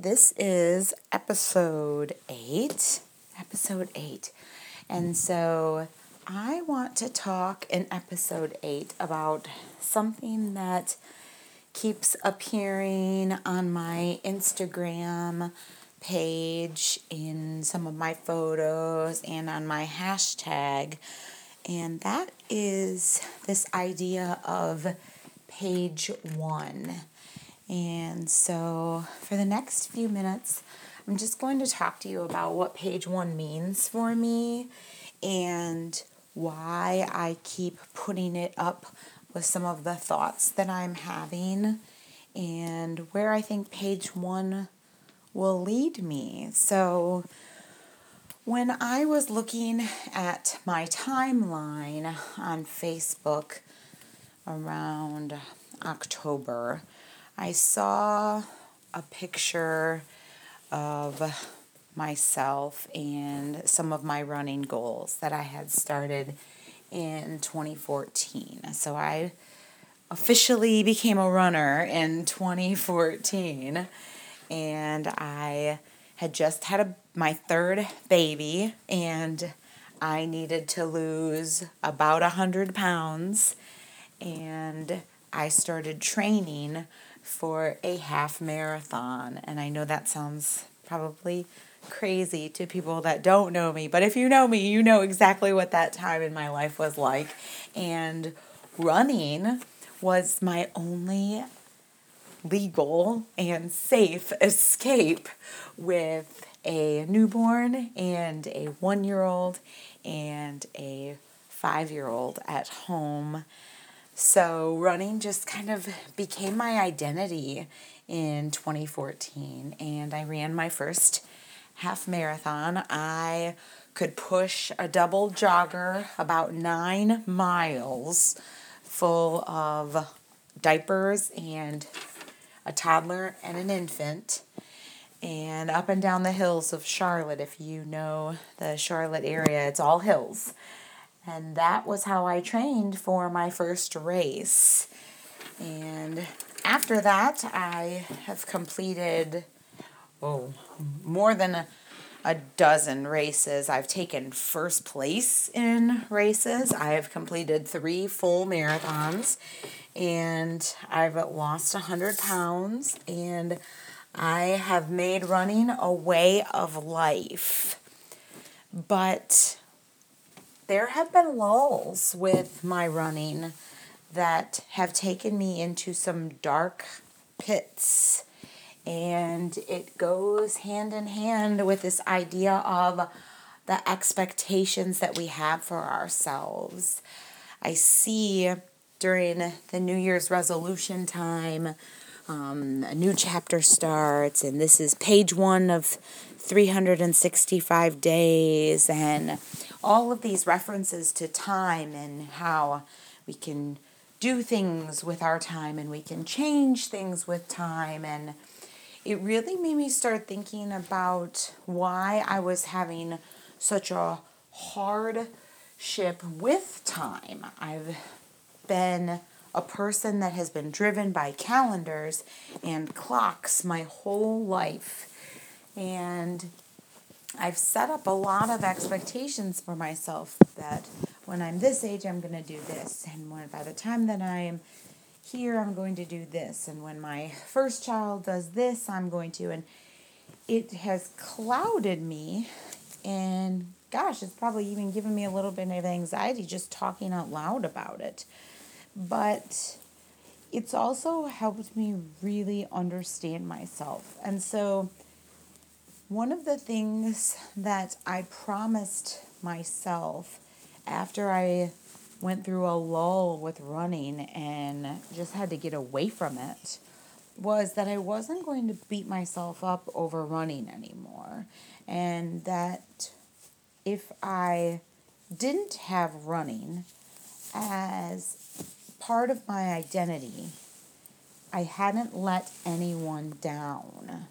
this is episode eight. Episode eight. And so I want to talk in episode eight about something that keeps appearing on my Instagram page, in some of my photos, and on my hashtag. And that is this idea of page one. And so, for the next few minutes, I'm just going to talk to you about what page one means for me and why I keep putting it up with some of the thoughts that I'm having and where I think page one will lead me. So, when I was looking at my timeline on Facebook around October, I saw a picture of myself and some of my running goals that I had started in 2014. So I officially became a runner in 2014 and I had just had a, my third baby and I needed to lose about a hundred pounds and I started training for a half marathon and I know that sounds probably crazy to people that don't know me but if you know me you know exactly what that time in my life was like and running was my only legal and safe escape with a newborn and a one year old and a five year old at home. So, running just kind of became my identity in 2014, and I ran my first half marathon. I could push a double jogger about nine miles full of diapers and a toddler and an infant and up and down the hills of Charlotte. If you know the Charlotte area, it's all hills. And that was how I trained for my first race. And after that, I have completed oh, more than a, a dozen races. I've taken first place in races. I have completed three full marathons and I've lost 100 pounds and I have made running a way of life. But there have been lulls with my running that have taken me into some dark pits. And it goes hand in hand with this idea of the expectations that we have for ourselves. I see during the New Year's resolution time. Um, a new chapter starts, and this is page one of 365 days, and all of these references to time and how we can do things with our time and we can change things with time. And it really made me start thinking about why I was having such a hardship with time. I've been a person that has been driven by calendars and clocks my whole life. And I've set up a lot of expectations for myself that when I'm this age, I'm going to do this. And when, by the time that I'm here, I'm going to do this. And when my first child does this, I'm going to. And it has clouded me. And gosh, it's probably even given me a little bit of anxiety just talking out loud about it but it's also helped me really understand myself. And so, one of the things that I promised myself after I went through a lull with running and just had to get away from it was that I wasn't going to beat myself up over running anymore. And that if I didn't have running as part of my identity. I hadn't let anyone down.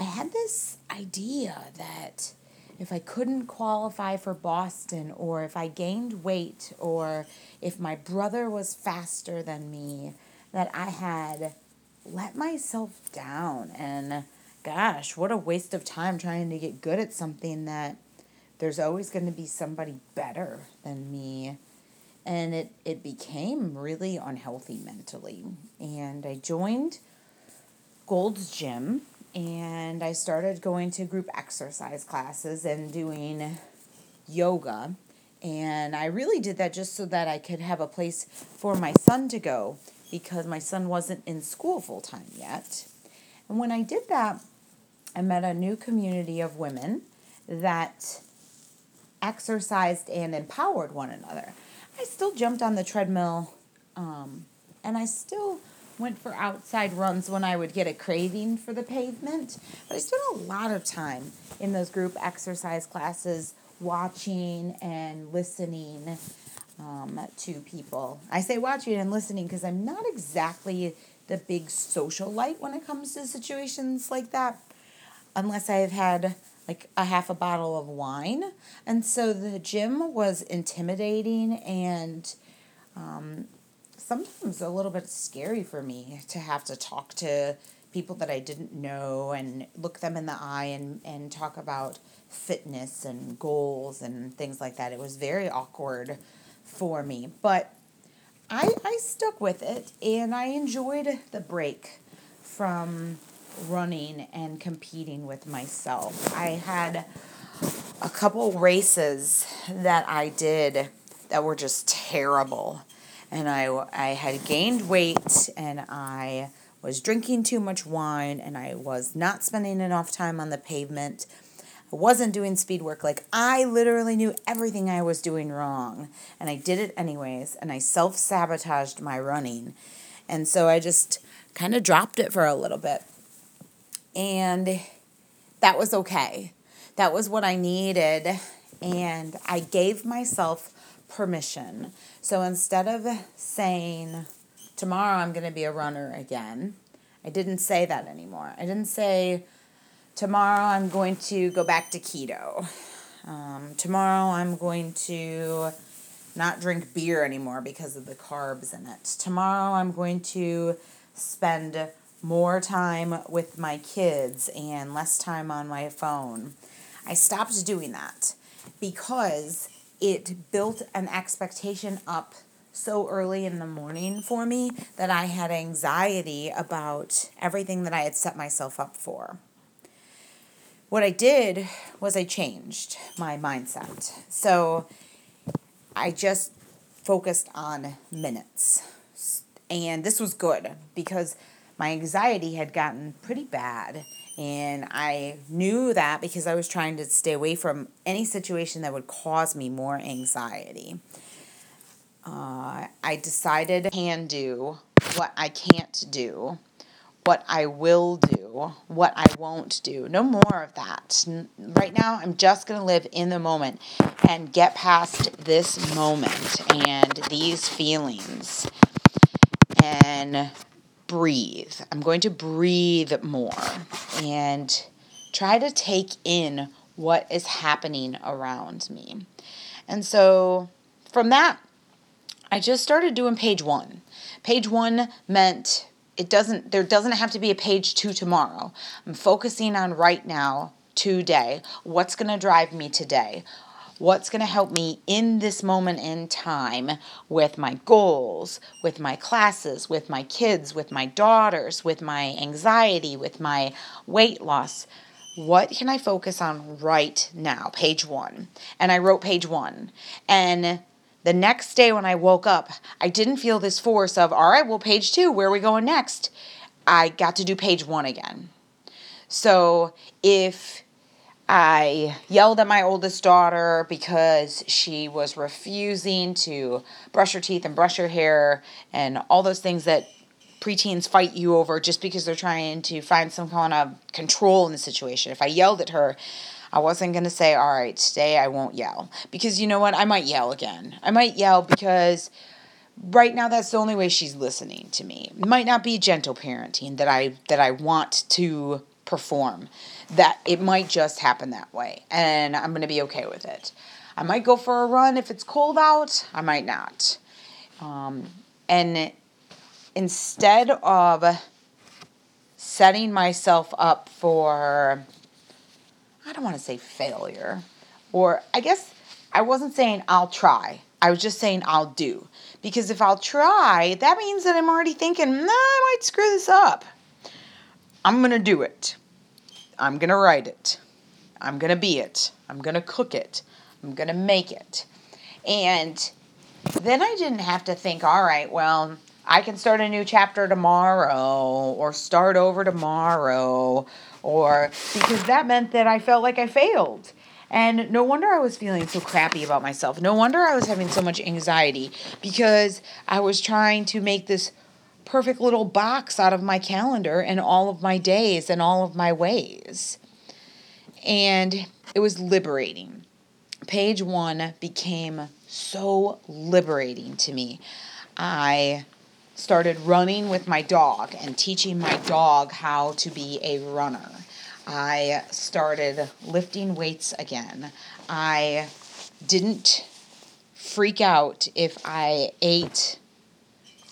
I had this idea that if I couldn't qualify for Boston, or if I gained weight, or if my brother was faster than me, that I had let myself down. And gosh, what a waste of time trying to get good at something that there's always going to be somebody better than me. And it, it became really unhealthy mentally. And I joined Gold's Gym and I started going to group exercise classes and doing yoga. And I really did that just so that I could have a place for my son to go because my son wasn't in school full time yet. And when I did that, I met a new community of women that exercised and empowered one another. I still jumped on the treadmill um, and I still went for outside runs when I would get a craving for the pavement. But I spent a lot of time in those group exercise classes watching and listening um, to people. I say watching and listening because I'm not exactly the big social light when it comes to situations like that, unless I've had like a half a bottle of wine. And so the gym was intimidating and um, sometimes a little bit scary for me to have to talk to people that I didn't know and look them in the eye and, and talk about fitness and goals and things like that. It was very awkward for me, but I, I stuck with it and I enjoyed the break from running and competing with myself. I had a couple races that I did that were just terrible and I, I had gained weight and I was drinking too much wine and I was not spending enough time on the pavement. I wasn't doing speed work. Like, I literally knew everything I was doing wrong. And I did it anyways. And I self sabotaged my running. And so I just kind of dropped it for a little bit. And that was okay. That was what I needed. And I gave myself permission. So instead of saying, tomorrow I'm going to be a runner again, I didn't say that anymore. I didn't say, tomorrow I'm going to go back to keto. Um, tomorrow I'm going to not drink beer anymore because of the carbs in it. Tomorrow I'm going to spend more time with my kids and less time on my phone. I stopped doing that because it built an expectation up so early in the morning for me that I had anxiety about everything that I had set myself up for. What I did was I changed my mindset. So I just focused on minutes. And this was good because my anxiety had gotten pretty bad and I knew that because I was trying to stay away from any situation that would cause me more anxiety. Uh, I decided I can do what I can't do, what I will do, what I won't do. No more of that. Right now, I'm just going to live in the moment and get past this moment and these feelings and breathe. I'm going to breathe more and try to take in what is happening around me. And so from that, I just started doing page one. Page one meant it doesn't there doesn't have to be a page two tomorrow. I'm focusing on right now, today. What's gonna drive me today? What's going to help me in this moment in time with my goals, with my classes, with my kids, with my daughters, with my anxiety, with my weight loss. What can I focus on right now? Page one. And I wrote page one. And the next day when I woke up, I didn't feel this force of, all right, well, page two, where are we going next? I got to do page one again. So if I yelled at my oldest daughter because she was refusing to brush her teeth and brush her hair and all those things that preteens fight you over just because they're trying to find some kind of control in the situation. If I yelled at her, I wasn't going to say, all right, today I won't yell. Because you know what? I might yell again. I might yell because right now that's the only way she's listening to me. It might not be gentle parenting that I that I want to perform. That it might just happen that way, and I'm going to be okay with it. I might go for a run if it's cold out, I might not. Um, and instead of setting myself up for, I don't want to say failure, or I guess I wasn't saying I'll try. I was just saying I'll do. Because if I'll try, that means that I'm already thinking, nah, I might screw this up. I'm going to do it. I'm going to write it. I'm going to be it. I'm going to cook it. I'm going to make it. And then I didn't have to think, all right, well, I can start a new chapter tomorrow or start over tomorrow or because that meant that I felt like I failed. And no wonder I was feeling so crappy about myself. No wonder I was having so much anxiety because I was trying to make this perfect little box out of my calendar and all of my days and all of my ways. And it was liberating. Page one became so liberating to me. I started running with my dog and teaching my dog how to be a runner. I started lifting weights again. I didn't freak out if I ate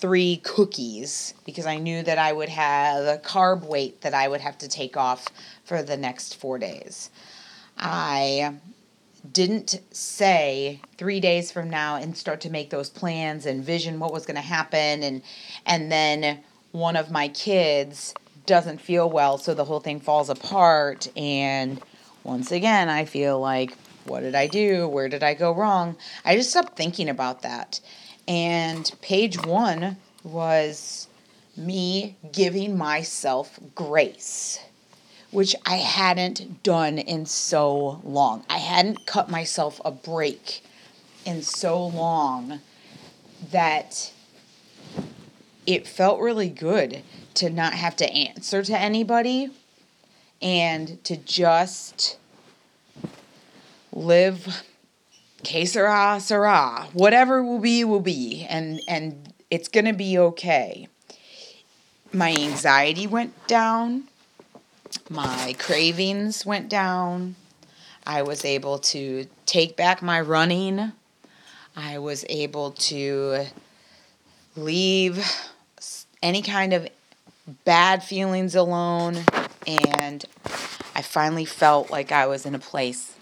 three cookies because I knew that I would have a carb weight that I would have to take off for the next four days. I didn't say three days from now and start to make those plans and vision what was going to happen and and then one of my kids doesn't feel well so the whole thing falls apart. And once again i feel like what did i do? Where did i go wrong? I just stopped thinking about that and page one was me giving myself grace which I hadn't done in so long. I hadn't cut myself a break in so long that it felt really good to not have to answer to anybody and to just live que sera sera whatever will be will be and and it's gonna be okay my anxiety went down my cravings went down. I was able to take back my running. I was able to leave any kind of bad feelings alone. And I finally felt like I was in a place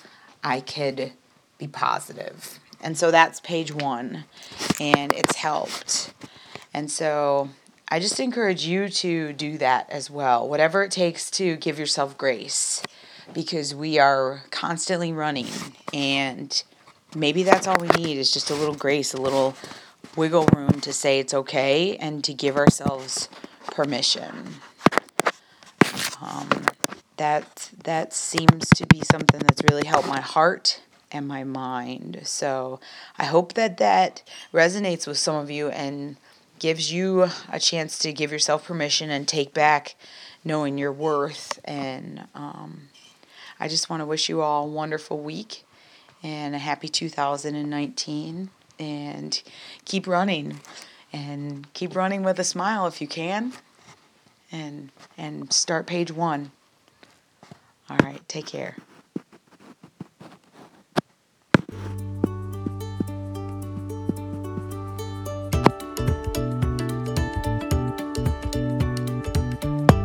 I could be positive. And so that's page one, and it's helped. And so I just encourage you to do that as well. Whatever it takes to give yourself grace because we are constantly running and maybe that's all we need is just a little grace, a little wiggle room to say it's okay and to give ourselves permission. Um, that that seems to be something that's really helped my heart and my mind. So I hope that that resonates with some of you and gives you a chance to give yourself permission and take back knowing your worth. And um, I just want to wish you all a wonderful week and a happy 2019. And keep running and keep running with a smile if you can. And and start page one. All right, take care.